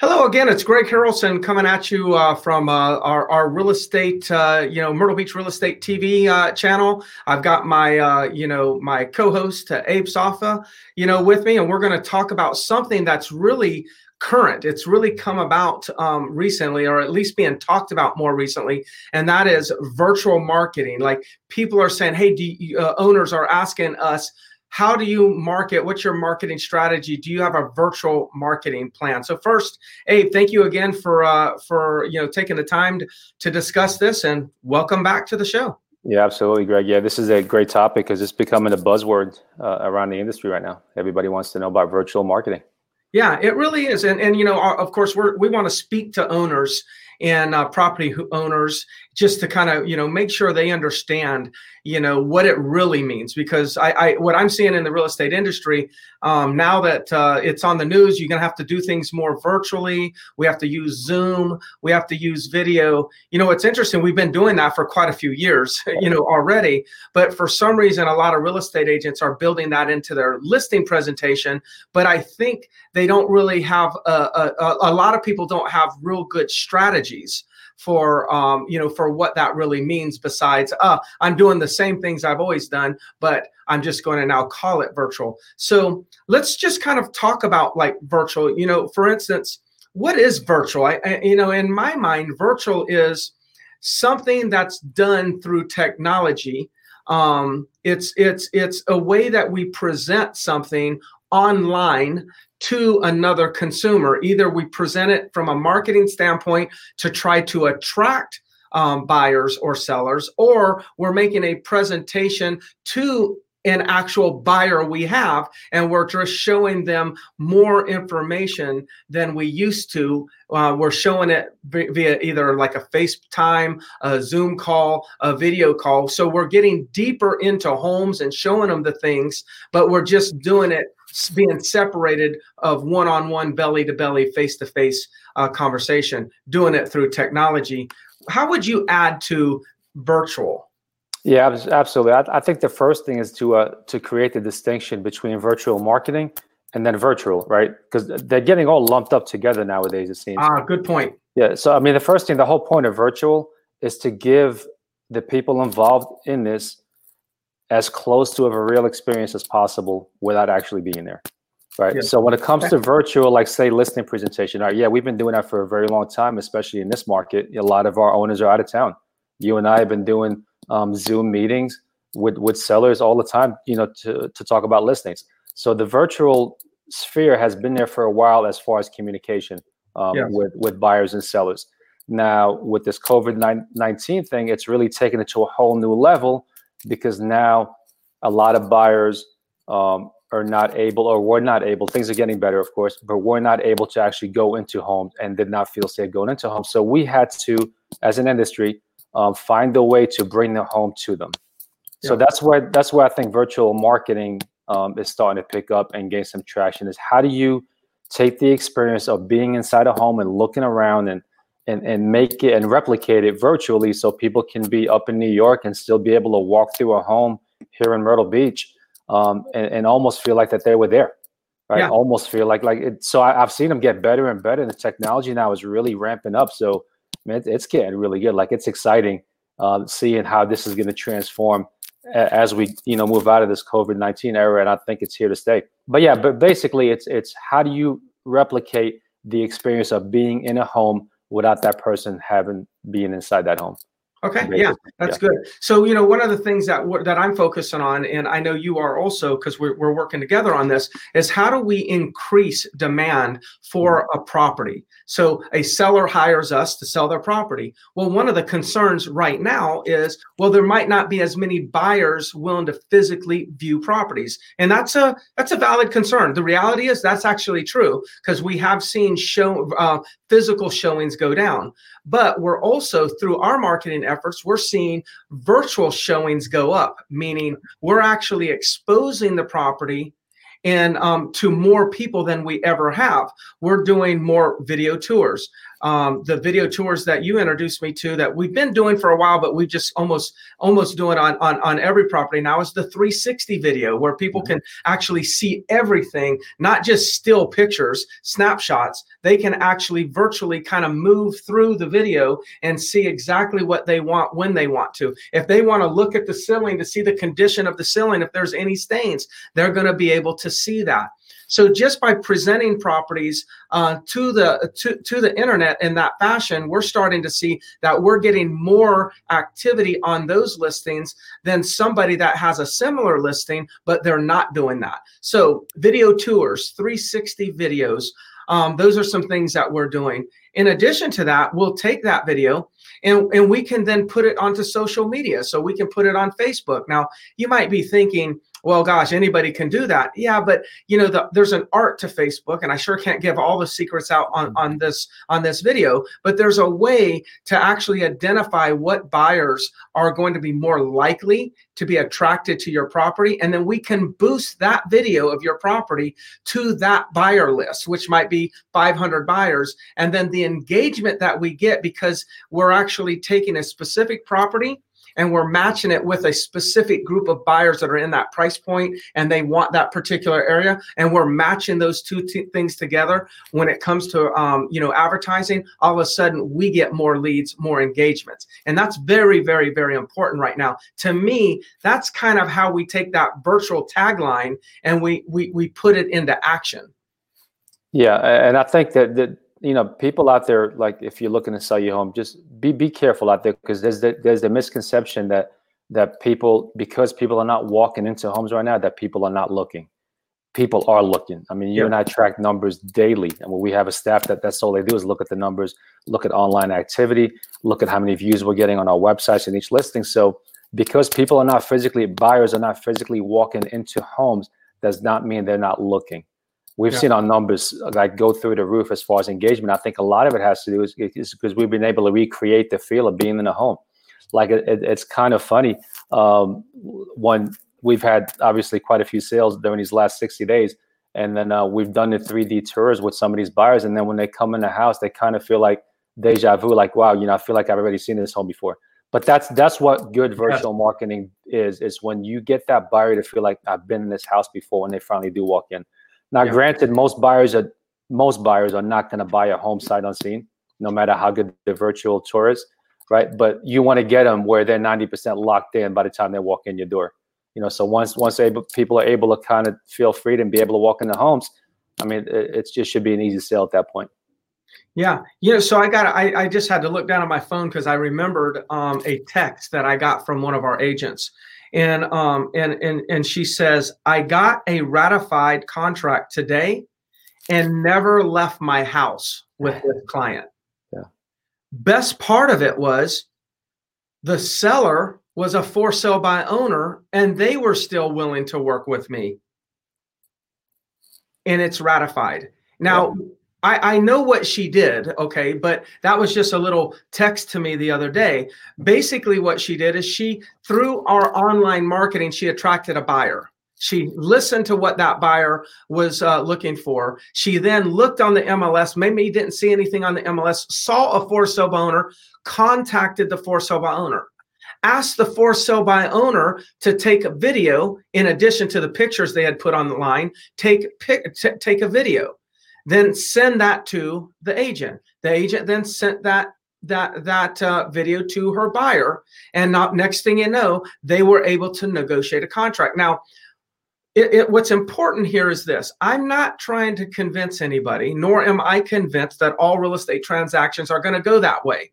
Hello again. It's Greg Harrelson coming at you uh, from uh, our, our real estate, uh, you know, Myrtle Beach Real Estate TV uh, channel. I've got my, uh, you know, my co-host uh, Abe Safa, you know, with me, and we're going to talk about something that's really current. It's really come about um, recently, or at least being talked about more recently, and that is virtual marketing. Like people are saying, "Hey, you, owners are asking us." How do you market what's your marketing strategy? Do you have a virtual marketing plan? So first abe thank you again for uh, for you know taking the time to, to discuss this and welcome back to the show. Yeah absolutely greg. Yeah this is a great topic because it's becoming a buzzword uh, around the industry right now. Everybody wants to know about virtual marketing. Yeah it really is and and you know of course we're we want to speak to owners and uh, property owners just to kind of you know make sure they understand you know what it really means because I, I what I'm seeing in the real estate industry um, now that uh, it's on the news, you're gonna have to do things more virtually. We have to use Zoom. We have to use video. You know, it's interesting. We've been doing that for quite a few years, you know, already. But for some reason, a lot of real estate agents are building that into their listing presentation. But I think they don't really have a, a, a lot of people don't have real good strategies for um, you know for what that really means besides uh, i'm doing the same things i've always done but i'm just going to now call it virtual. So let's just kind of talk about like virtual. You know for instance what is virtual? I, I you know in my mind virtual is something that's done through technology. Um, it's it's it's a way that we present something online to another consumer. Either we present it from a marketing standpoint to try to attract um, buyers or sellers, or we're making a presentation to an actual buyer we have, and we're just showing them more information than we used to. Uh, we're showing it via either like a FaceTime, a Zoom call, a video call. So we're getting deeper into homes and showing them the things, but we're just doing it being separated of one-on-one belly-to-belly face-to-face uh, conversation doing it through technology. How would you add to virtual? Yeah absolutely. I, I think the first thing is to uh, to create the distinction between virtual marketing and then virtual right? Because they're getting all lumped up together nowadays it seems. Ah good point. Yeah so i mean the first thing the whole point of virtual is to give the people involved in this as close to a real experience as possible without actually being there right? Yeah. so when it comes to virtual like say listing presentation right yeah we've been doing that for a very long time especially in this market. A lot of our owners are out of town. You and i have been doing um, zoom meetings with with sellers all the time you know to, to talk about listings. So the virtual sphere has been there for a while as far as communication um, yes. with with buyers and sellers. Now with this covid-19 thing it's really taken it to a whole new level because now a lot of buyers um, are not able or were not able things are getting better of course but we're not able to actually go into homes and did not feel safe going into homes so we had to as an industry um, find a way to bring the home to them yeah. so that's where that's where i think virtual marketing um, is starting to pick up and gain some traction is how do you take the experience of being inside a home and looking around and and, and make it and replicate it virtually so people can be up in New York and still be able to walk through a home here in Myrtle Beach um, and, and almost feel like that they were there. Right. Yeah. Almost feel like like it. So I, have seen them get better and better. And the technology now is really ramping up. So man, it, it's getting really good. Like it's exciting uh, seeing how this is going to transform as we you know move out of this COVID nineteen era. And I think it's here to stay. But yeah, but basically it's it's how do you replicate the experience of being in a home without that person having being inside that home. Okay, yeah, that's yeah. good. So, you know, one of the things that that I'm focusing on, and I know you are also, because we're, we're working together on this, is how do we increase demand for mm-hmm. a property? So, a seller hires us to sell their property. Well, one of the concerns right now is, well, there might not be as many buyers willing to physically view properties, and that's a that's a valid concern. The reality is that's actually true because we have seen show uh, physical showings go down, but we're also through our marketing efforts, we're seeing virtual showings go up, meaning we're actually exposing the property and um, to more people than we ever have. We're doing more video tours. Um, the video tours that you introduced me to that we've been doing for a while, but we just almost almost doing on on on every property now is the 360 video where people mm-hmm. can actually see everything, not just still pictures, snapshots. They can actually virtually kind of move through the video and see exactly what they want when they want to. If they want to look at the ceiling to see the condition of the ceiling, if there's any stains, they're going to be able to see that. So just by presenting properties uh, to the to, to the internet in that fashion, we're starting to see that we're getting more activity on those listings than somebody that has a similar listing, but they're not doing that. So video tours, 360 videos. Um, those are some things that we're doing. In addition to that, we'll take that video and, and we can then put it onto social media. So we can put it on Facebook. Now, you might be thinking, well gosh anybody can do that. Yeah but you know the, there's an art to facebook and i sure can't give all the secrets out on, mm. on this on this video but there's a way to actually identify what buyers are going to be more likely to be attracted to your property and then we can boost that video of your property to that buyer list which might be 500 buyers and then the engagement that we get because we're actually taking a specific property and we're matching it with a specific group of buyers that are in that price point and they want that particular area and we're matching those two t- things together when it comes to um, you know advertising all of a sudden we get more leads more engagements. And that's very very very important right now. To me that's kind of how we take that virtual tagline and we we, we put it into action. Yeah and i think that that you know, people out there, like if you're looking to sell your home, just be be careful out there because there's the, there's the misconception that that people because people are not walking into homes right now that people are not looking. People are looking. I mean, you and I track numbers daily, and we have a staff that that's all they do is look at the numbers, look at online activity, look at how many views we're getting on our websites and each listing. So, because people are not physically buyers are not physically walking into homes, does not mean they're not looking. We've yeah. seen our numbers like go through the roof as far as engagement. I think a lot of it has to do is, because we've been able to recreate the feel of being in a home. Like it, it, it's kind of funny um, when we've had obviously quite a few sales during these last 60 days. And then uh, we've done the 3D tours with some of these buyers. And then when they come in the house, they kind of feel like deja vu, like, wow, you know, I feel like I've already seen this home before. But that's that's what good virtual marketing is, is when you get that buyer to feel like I've been in this house before when they finally do walk in. Now, yeah. granted, most buyers are most buyers are not going to buy a home sight unseen, no matter how good the virtual tour is, right? But you want to get them where they're ninety percent locked in by the time they walk in your door. You know, so once once able, people are able to kind of feel free and be able to walk into homes, I mean, it, it just should be an easy sale at that point. Yeah, you know, so I got I, I just had to look down at my phone because I remembered um, a text that I got from one of our agents, and um and and and she says i got a ratified contract today and never left my house with this client. Yeah. Best part of it was the seller was a for sale by owner and they were still willing to work with me. And it's ratified. Now yeah. I, I know what she did, okay, but that was just a little text to me the other day. Basically, what she did is she, through our online marketing, she attracted a buyer. She listened to what that buyer was uh, looking for. She then looked on the MLS, maybe didn't see anything on the MLS, saw a for sale by owner, contacted the for sale by owner asked the for sale by owner to take a video in addition to the pictures they had put on the line take pic, t- take a video then send that to the agent. The agent then sent that that that uh, video to her buyer, and not next thing you know, they were able to negotiate a contract. Now, it, it, what's important here is this: I'm not trying to convince anybody, nor am I convinced that all real estate transactions are going to go that way.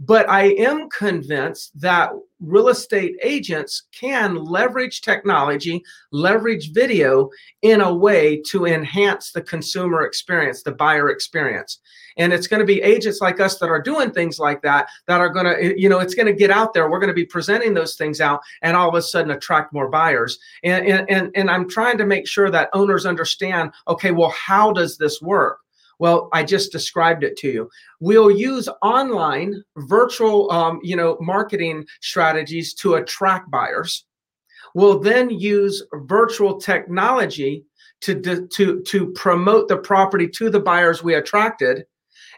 But I am convinced that real estate agents can leverage technology, leverage video in a way to enhance the consumer experience, the buyer experience. And it's going to be agents like us that are doing things like that that are going to, eh, you know, it's going to get out there. We're going to be presenting those things out and all of a sudden attract more buyers. And, and, and I'm trying to make sure that owners understand okay, well, how does this work? Well, I just described it to you. We'll use online virtual, um, you know, marketing strategies to attract buyers. We'll then use virtual technology to, to, to promote the property to the buyers we attracted.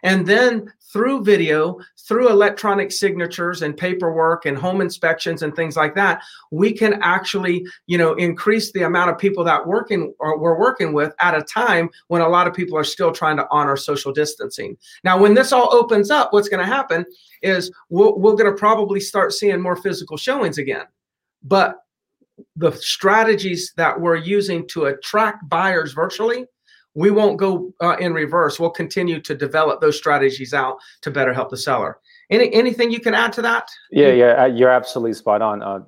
And then through video, through electronic signatures and paperwork and home inspections and things like that, we can actually, you know, increase the amount of people that working or we're working with at a time when a lot of people are still trying to honor social distancing. Now, when this all opens up, what's going to happen is we're, we're going to probably start seeing more physical showings again. But the strategies that we're using to attract buyers virtually we won't go uh, in reverse. We'll continue to develop those strategies out to better help the seller. Any anything you can add to that? Yeah, yeah, uh, you're absolutely spot on. Uh,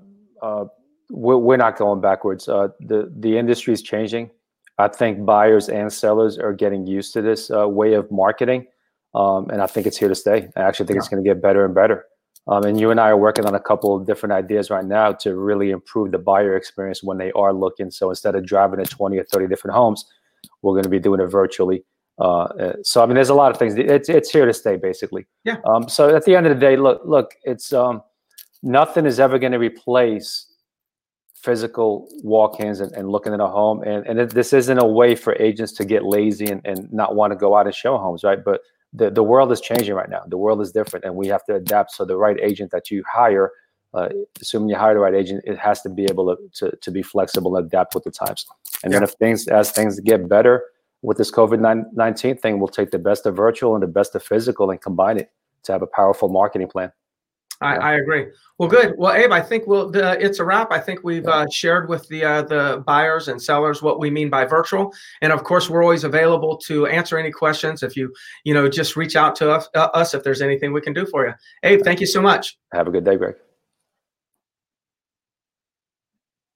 uh, we're, we're not going backwards. Uh, the the industry is changing. I think buyers and sellers are getting used to this uh, way of marketing, um, and I think it's here to stay. I actually think yeah. it's going to get better and better. Um, and you and I are working on a couple of different ideas right now to really improve the buyer experience when they are looking. So instead of driving to 20 or 30 different homes, we're going to be doing it virtually. Uh, uh, so I mean, there's a lot of things. It's it's here to stay, basically. Yeah. Um, so at the end of the day, look, look, it's um, nothing is ever going to replace physical walk-ins and, and looking at a home. And and it, this isn't a way for agents to get lazy and, and not want to go out and show homes, right? But the the world is changing right now. The world is different, and we have to adapt. So the right agent that you hire uh, assuming you hire the right agent, it has to be able to, to, to be flexible and adapt with the times. And yeah. then if things, as things get better with this COVID-19 thing, we'll take the best of virtual and the best of physical and combine it to have a powerful marketing plan. I, I, agree. Well, good. Well, Abe, I think we'll. The, it's a wrap. I think we've uh, shared with the uh, the buyers and sellers what we mean by virtual, and of course, we're always available to answer any questions. If you you know just reach out to us, uh, us if there's anything we can do for you. Abe, thank you so much. Have a good day, Greg.